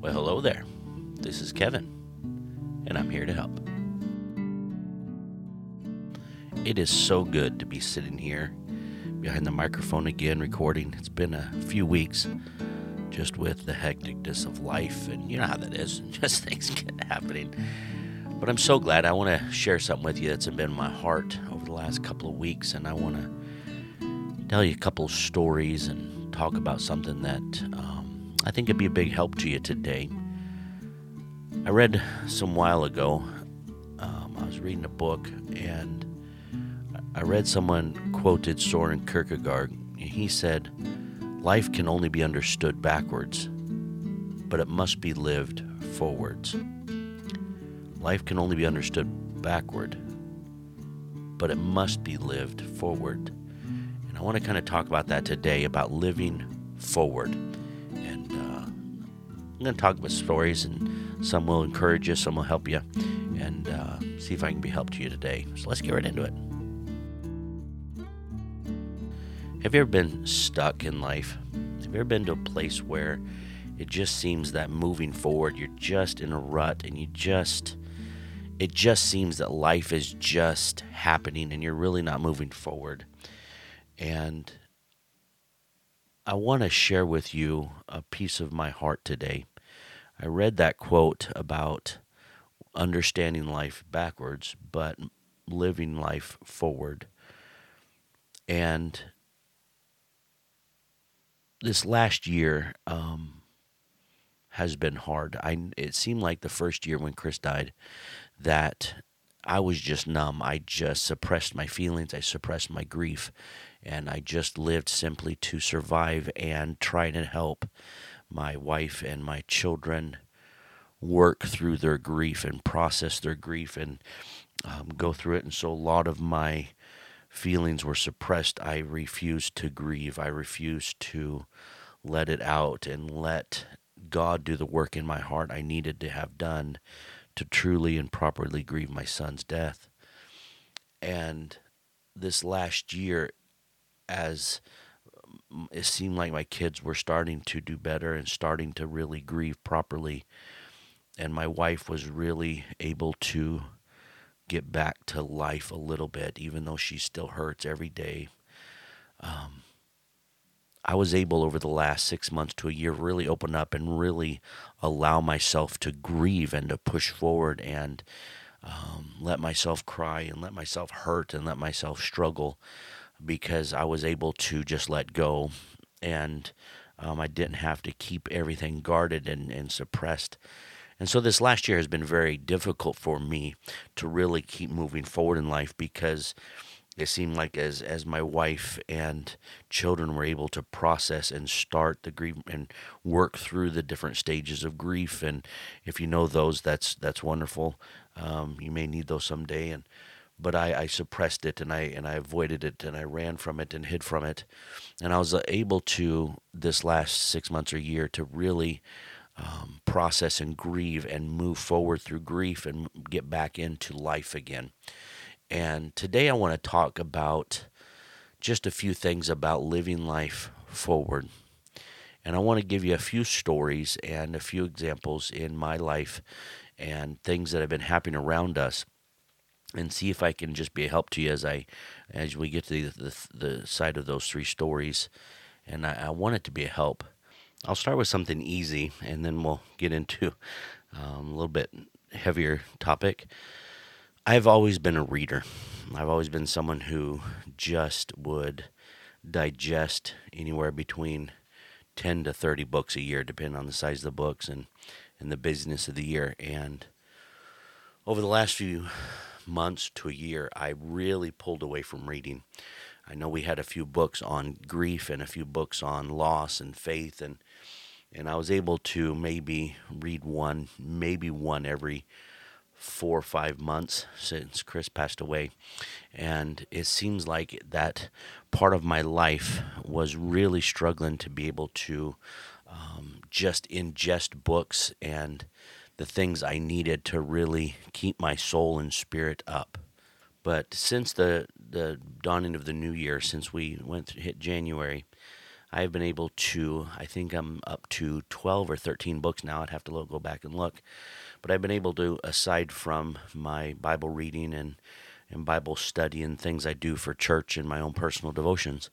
Well, hello there. This is Kevin, and I'm here to help. It is so good to be sitting here behind the microphone again recording. It's been a few weeks just with the hecticness of life, and you know how that is, just things get happening. But I'm so glad. I want to share something with you that's been in my heart over the last couple of weeks, and I want to tell you a couple stories and talk about something that um, I think it'd be a big help to you today. I read some while ago, um, I was reading a book, and I read someone quoted Soren Kierkegaard. And he said, Life can only be understood backwards, but it must be lived forwards. Life can only be understood backward, but it must be lived forward. And I want to kind of talk about that today about living forward. And uh, I'm going to talk about stories, and some will encourage you, some will help you, and uh, see if I can be help to you today. So let's get right into it. Have you ever been stuck in life? Have you ever been to a place where it just seems that moving forward, you're just in a rut and you just it just seems that life is just happening and you're really not moving forward. And I want to share with you a piece of my heart today. I read that quote about understanding life backwards, but living life forward. And this last year um, has been hard. I it seemed like the first year when Chris died that I was just numb. I just suppressed my feelings. I suppressed my grief, and I just lived simply to survive and try to help my wife and my children work through their grief and process their grief and um, go through it. And so a lot of my feelings were suppressed. I refused to grieve. I refused to let it out and let God do the work in my heart I needed to have done to truly and properly grieve my son's death. And this last year, as um, it seemed like my kids were starting to do better and starting to really grieve properly, and my wife was really able to get back to life a little bit, even though she still hurts every day. Um, I was able over the last six months to a year really open up and really allow myself to grieve and to push forward and um, let myself cry and let myself hurt and let myself struggle because I was able to just let go and um, I didn't have to keep everything guarded and, and suppressed. And so this last year has been very difficult for me to really keep moving forward in life because it seemed like as as my wife and children were able to process and start the grief and work through the different stages of grief. And if you know those that's that's wonderful. Um, you may need those someday. And but I, I suppressed it and I and I avoided it and I ran from it and hid from it and I was able to this last six months or year to really um, process and grieve and move forward through grief and get back into life again. And today I want to talk about just a few things about living life forward. And I want to give you a few stories and a few examples in my life and things that have been happening around us and see if I can just be a help to you as I as we get to the the, the side of those three stories. And I, I want it to be a help. I'll start with something easy and then we'll get into um, a little bit heavier topic. I've always been a reader. I've always been someone who just would digest anywhere between 10 to 30 books a year, depending on the size of the books and, and the business of the year. And over the last few months to a year, I really pulled away from reading. I know we had a few books on grief and a few books on loss and faith and and I was able to maybe read one, maybe one every four or five months since Chris passed away. And it seems like that part of my life was really struggling to be able to um, just ingest books and the things I needed to really keep my soul and spirit up. But since the, the dawning of the new year, since we went hit January, I've been able to, I think I'm up to 12 or 13 books now. I'd have to go back and look. But I've been able to, aside from my Bible reading and, and Bible study and things I do for church and my own personal devotions,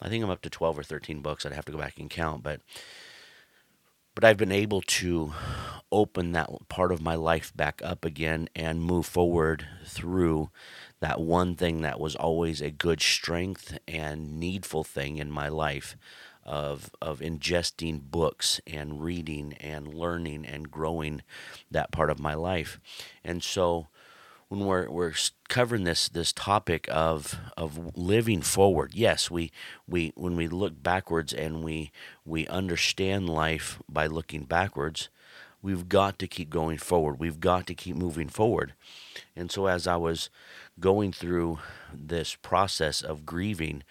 I think I'm up to 12 or 13 books. I'd have to go back and count. But but I've been able to open that part of my life back up again and move forward through that one thing that was always a good strength and needful thing in my life of of ingesting books and reading and learning and growing that part of my life. And so when we're we're covering this this topic of of living forward. Yes, we we when we look backwards and we we understand life by looking backwards, we've got to keep going forward. We've got to keep moving forward. And so as I was going through this process of grieving,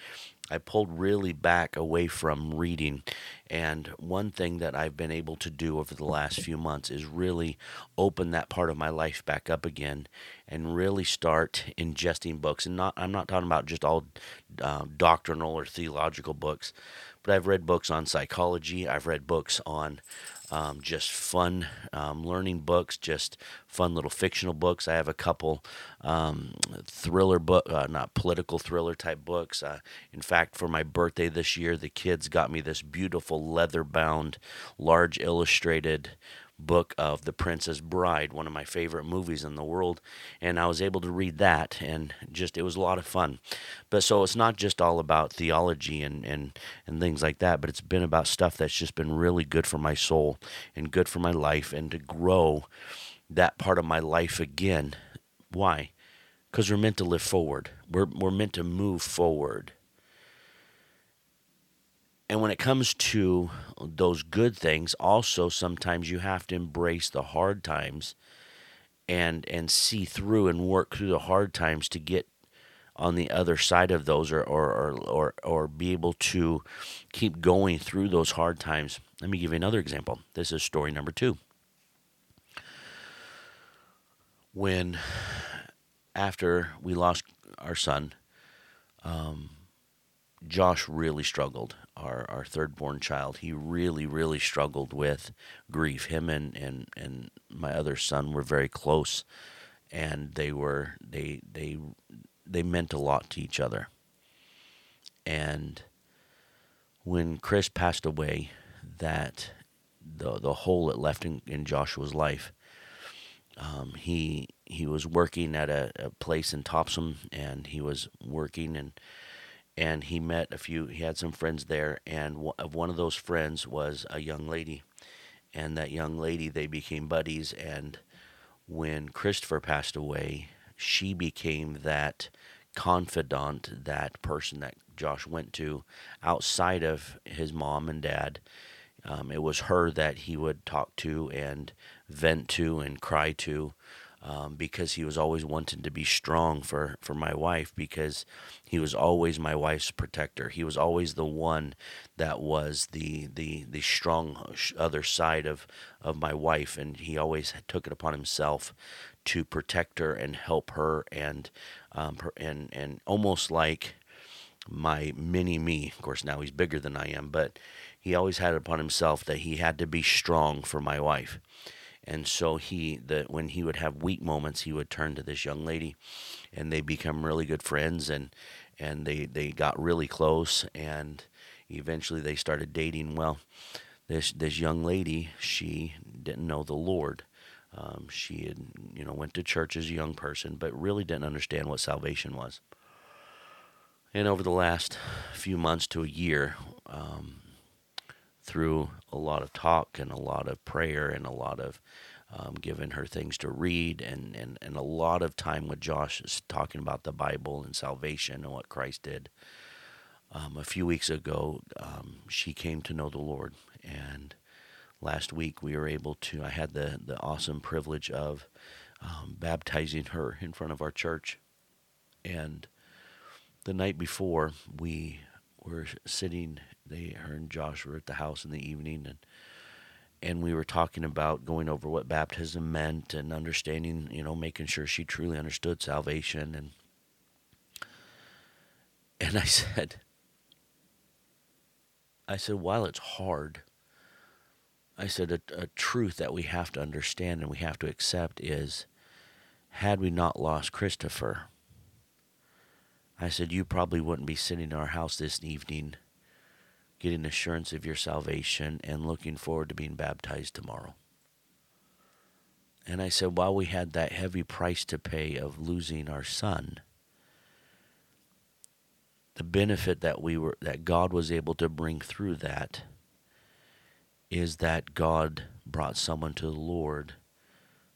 I pulled really back away from reading. And one thing that I've been able to do over the last few months is really open that part of my life back up again and really start ingesting books. And not, I'm not talking about just all uh, doctrinal or theological books, but I've read books on psychology. I've read books on um, just fun um, learning books, just fun little fictional books. I have a couple um, thriller book, uh, not political thriller type books. Uh, in fact, for my birthday this year, the kids got me this beautiful leather bound, large illustrated book of The Princess Bride, one of my favorite movies in the world, and I was able to read that and just it was a lot of fun. But so it's not just all about theology and and and things like that, but it's been about stuff that's just been really good for my soul and good for my life and to grow that part of my life again. Why? Cuz we're meant to live forward. We're we're meant to move forward. And when it comes to those good things, also sometimes you have to embrace the hard times and and see through and work through the hard times to get on the other side of those or or, or, or, or be able to keep going through those hard times. Let me give you another example. This is story number two. When after we lost our son, um, Josh really struggled our, our third born child, he really, really struggled with grief. Him and, and, and my other son were very close and they were they they they meant a lot to each other. And when Chris passed away, that the the hole it left in, in Joshua's life. Um, he he was working at a, a place in Topsham and he was working and and he met a few he had some friends there and of one of those friends was a young lady. And that young lady they became buddies and when christopher passed away she became that confidant that person that josh went to outside of his mom and dad. Um, it was her that he would talk to and vent to and cry to um, because he was always wanting to be strong for, for my wife because he was always my wife's protector. He was always the one that was the the the strong other side of of my wife, and he always took it upon himself to protect her and help her and um, and and almost like my mini me. Of course, now he's bigger than I am, but he always had it upon himself that he had to be strong for my wife and so he that when he would have weak moments he would turn to this young lady and they become really good friends and and they they got really close and eventually they started dating. Well this this young lady she didn't know the lord. Um, she had you know went to church as a young person but really didn't understand what salvation was. And over the last few months to a year um, through a lot of talk and a lot of prayer and a lot of um, giving her things to read and, and, and a lot of time with Josh is talking about the Bible and salvation and what Christ did. Um, a few weeks ago, um, she came to know the Lord, and last week we were able to. I had the the awesome privilege of um, baptizing her in front of our church, and the night before we were sitting they her and Josh were at the house in the evening and and we were talking about going over what baptism meant and understanding, you know, making sure she truly understood salvation and and I said I said, while it's hard, I said, a, a truth that we have to understand and we have to accept is had we not lost Christopher, I said, you probably wouldn't be sitting in our house this evening getting assurance of your salvation and looking forward to being baptized tomorrow. And I said, while we had that heavy price to pay of losing our son, the benefit that we were that God was able to bring through that is that God brought someone to the Lord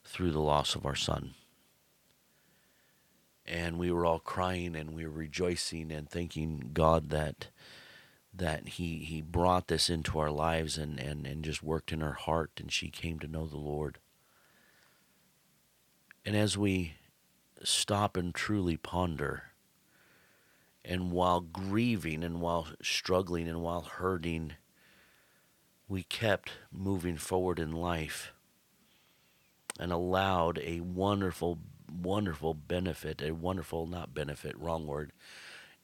through the loss of our son. And we were all crying and we were rejoicing and thanking God that that he he brought this into our lives and, and, and just worked in her heart and she came to know the Lord. And as we stop and truly ponder and while grieving and while struggling and while hurting, we kept moving forward in life and allowed a wonderful, wonderful benefit, a wonderful, not benefit, wrong word,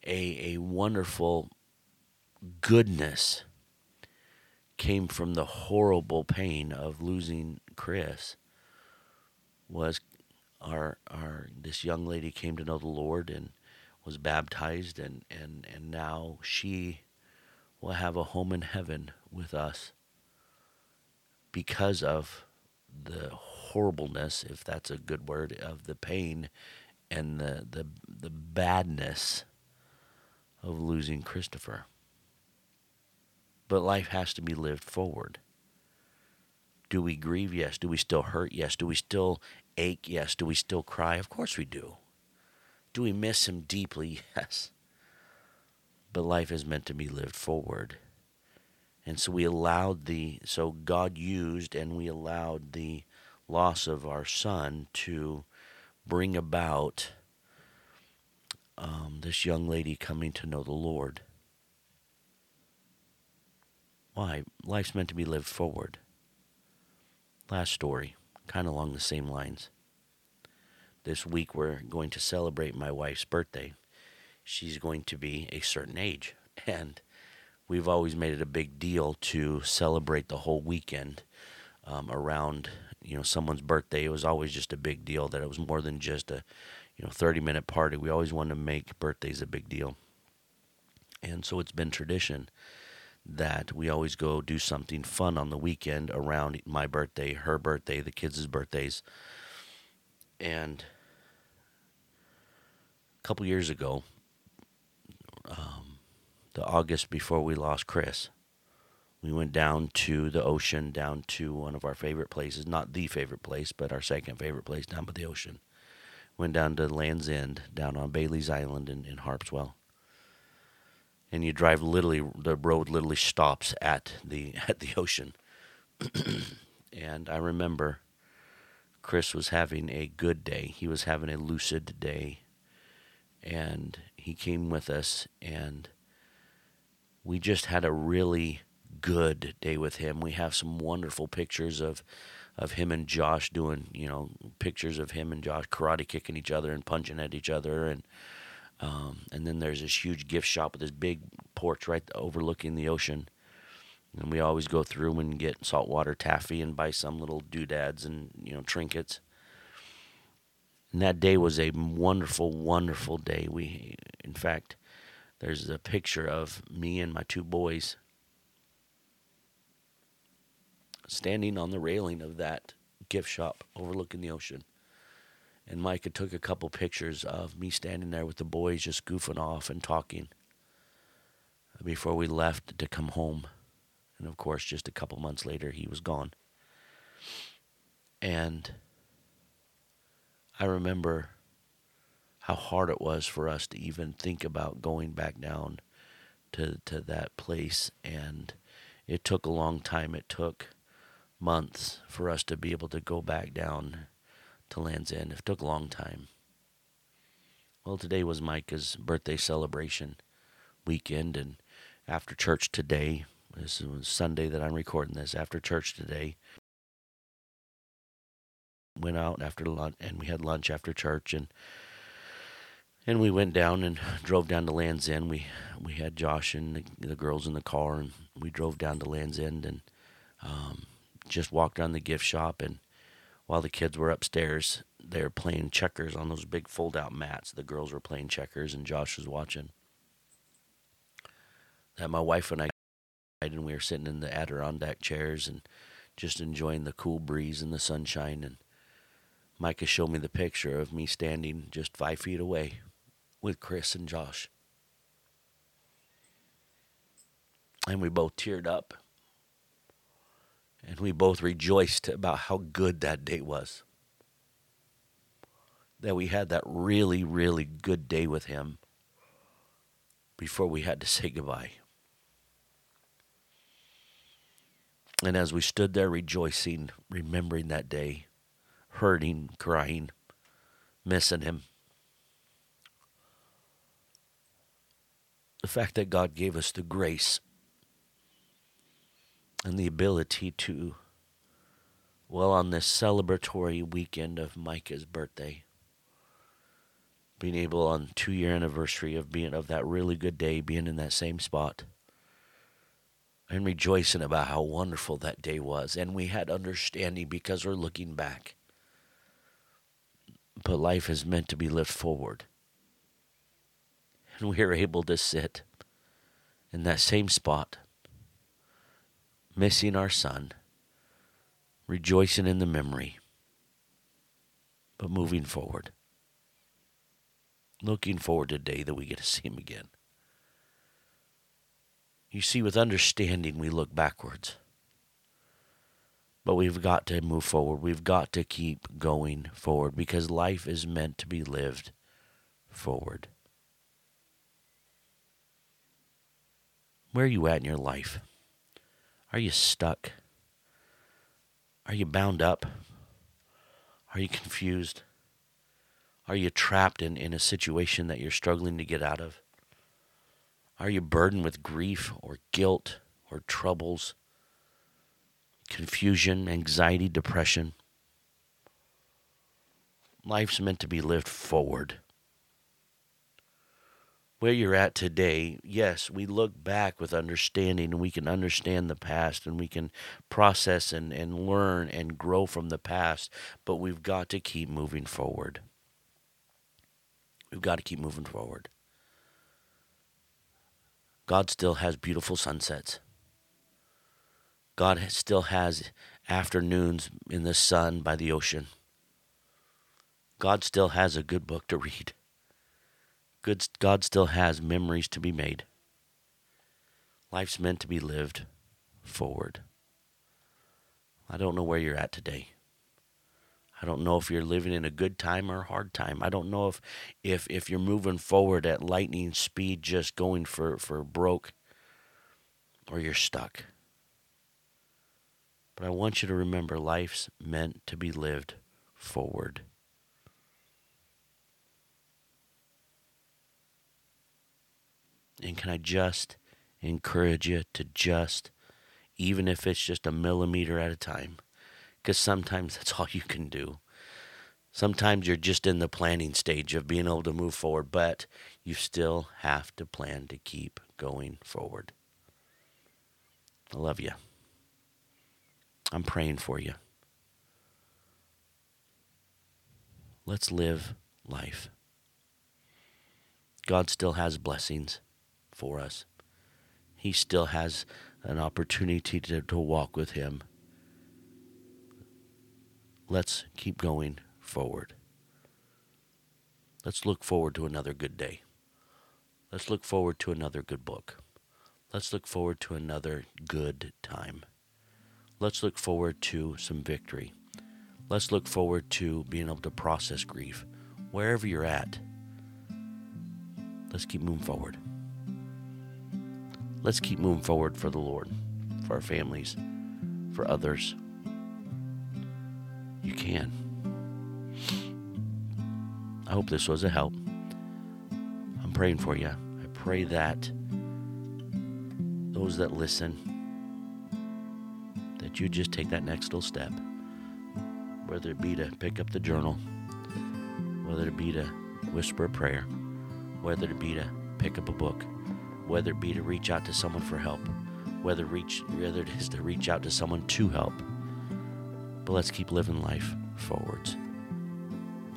a, a wonderful goodness came from the horrible pain of losing Chris was our our this young lady came to know the Lord and was baptized and, and, and now she will have a home in heaven with us because of the horribleness, if that's a good word, of the pain and the, the, the badness of losing Christopher. But life has to be lived forward. Do we grieve? Yes. Do we still hurt? Yes. Do we still ache? Yes. Do we still cry? Of course we do. Do we miss him deeply? Yes. But life is meant to be lived forward. And so we allowed the, so God used and we allowed the loss of our son to bring about um, this young lady coming to know the Lord. Why? Life's meant to be lived forward. Last story, kind of along the same lines this week we're going to celebrate my wife's birthday. She's going to be a certain age. And we've always made it a big deal to celebrate the whole weekend um, around you know someone's birthday. It was always just a big deal that it was more than just a you know 30 minute party. We always wanted to make birthdays a big deal. And so it's been tradition that we always go do something fun on the weekend around my birthday, her birthday, the kids' birthdays. And a couple years ago, um, the August before we lost Chris, we went down to the ocean, down to one of our favorite places, not the favorite place, but our second favorite place down by the ocean. Went down to Land's End, down on Bailey's Island in, in Harpswell. And you drive literally, the road literally stops at the at the ocean. and I remember Chris was having a good day. He was having a lucid day and he came with us and we just had a really good day with him. We have some wonderful pictures of of him and Josh doing, you know, pictures of him and Josh karate kicking each other and punching at each other and um, and then there's this huge gift shop with this big porch right overlooking the ocean. And we always go through and get saltwater taffy and buy some little doodads and, you know, trinkets. And that day was a wonderful, wonderful day. We, in fact, there's a picture of me and my two boys standing on the railing of that gift shop overlooking the ocean. And Micah took a couple pictures of me standing there with the boys just goofing off and talking before we left to come home. And of course, just a couple months later, he was gone. And I remember how hard it was for us to even think about going back down to to that place and it took a long time it took months for us to be able to go back down to Land's End it took a long time well today was Micah's birthday celebration weekend and after church today this is Sunday that I'm recording this after church today went out after lunch and we had lunch after church and And we went down and drove down to Land's End. We we had Josh and the, the girls in the car, and we drove down to Land's End and um, just walked around the gift shop. And while the kids were upstairs, they were playing checkers on those big fold-out mats. The girls were playing checkers, and Josh was watching. That my wife and I and we were sitting in the Adirondack chairs and just enjoying the cool breeze and the sunshine. And Micah showed me the picture of me standing just five feet away with Chris and Josh. And we both teared up. And we both rejoiced about how good that day was. That we had that really, really good day with him before we had to say goodbye. And as we stood there rejoicing, remembering that day, hurting, crying, missing him, the fact that God gave us the grace and the ability to, well, on this celebratory weekend of Micah's birthday, being able on two year anniversary of being of that really good day, being in that same spot and rejoicing about how wonderful that day was. And we had understanding because we're looking back. But life is meant to be lived forward. And we are able to sit in that same spot, missing our son, rejoicing in the memory, but moving forward. Looking forward to the day that we get to see him again. You see, with understanding, we look backwards. But we've got to move forward. We've got to keep going forward because life is meant to be lived forward. Where are you at in your life? Are you stuck? Are you bound up? Are you confused? Are you trapped in, in a situation that you're struggling to get out of? Are you burdened with grief or guilt or troubles, confusion, anxiety, depression? Life's meant to be lived forward. Where you're at today, yes, we look back with understanding and we can understand the past and we can process and, and learn and grow from the past, but we've got to keep moving forward. We've got to keep moving forward. God still has beautiful sunsets. God still has afternoons in the sun by the ocean. God still has a good book to read. Good, God still has memories to be made. Life's meant to be lived forward. I don't know where you're at today. I don't know if you're living in a good time or a hard time. I don't know if if if you're moving forward at lightning speed just going for for broke or you're stuck. But I want you to remember life's meant to be lived forward. And can I just encourage you to just, even if it's just a millimeter at a time, because sometimes that's all you can do. Sometimes you're just in the planning stage of being able to move forward, but you still have to plan to keep going forward. I love you. I'm praying for you. Let's live life. God still has blessings for us. He still has an opportunity to, to walk with Him let's keep going forward. Let's look forward to another good day. Let's look forward to another good book. Let's look forward to another good time. Let's look forward to some victory. Let's look forward to being able to process grief. Wherever you're at, let's keep moving forward. Let's keep moving forward for the Lord, for our families, for others, you can. I hope this was a help. I'm praying for you. I pray that those that listen, that you just take that next little step, whether it be to pick up the journal, whether it be to whisper a prayer, whether it be to pick up a book, whether it be to reach out to someone for help, whether reach whether it is to reach out to someone to help. But let's keep living life forwards.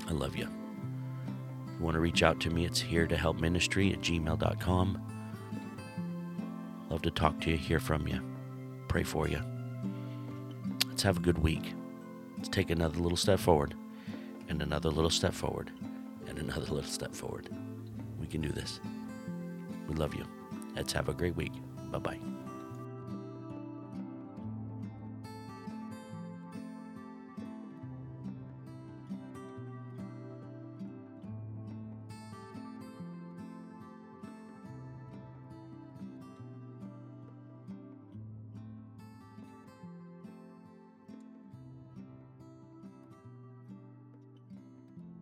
I love you. If you want to reach out to me, it's here to help ministry at gmail.com. Love to talk to you, hear from you, pray for you. Let's have a good week. Let's take another little step forward, and another little step forward, and another little step forward. We can do this. We love you. Let's have a great week. Bye bye.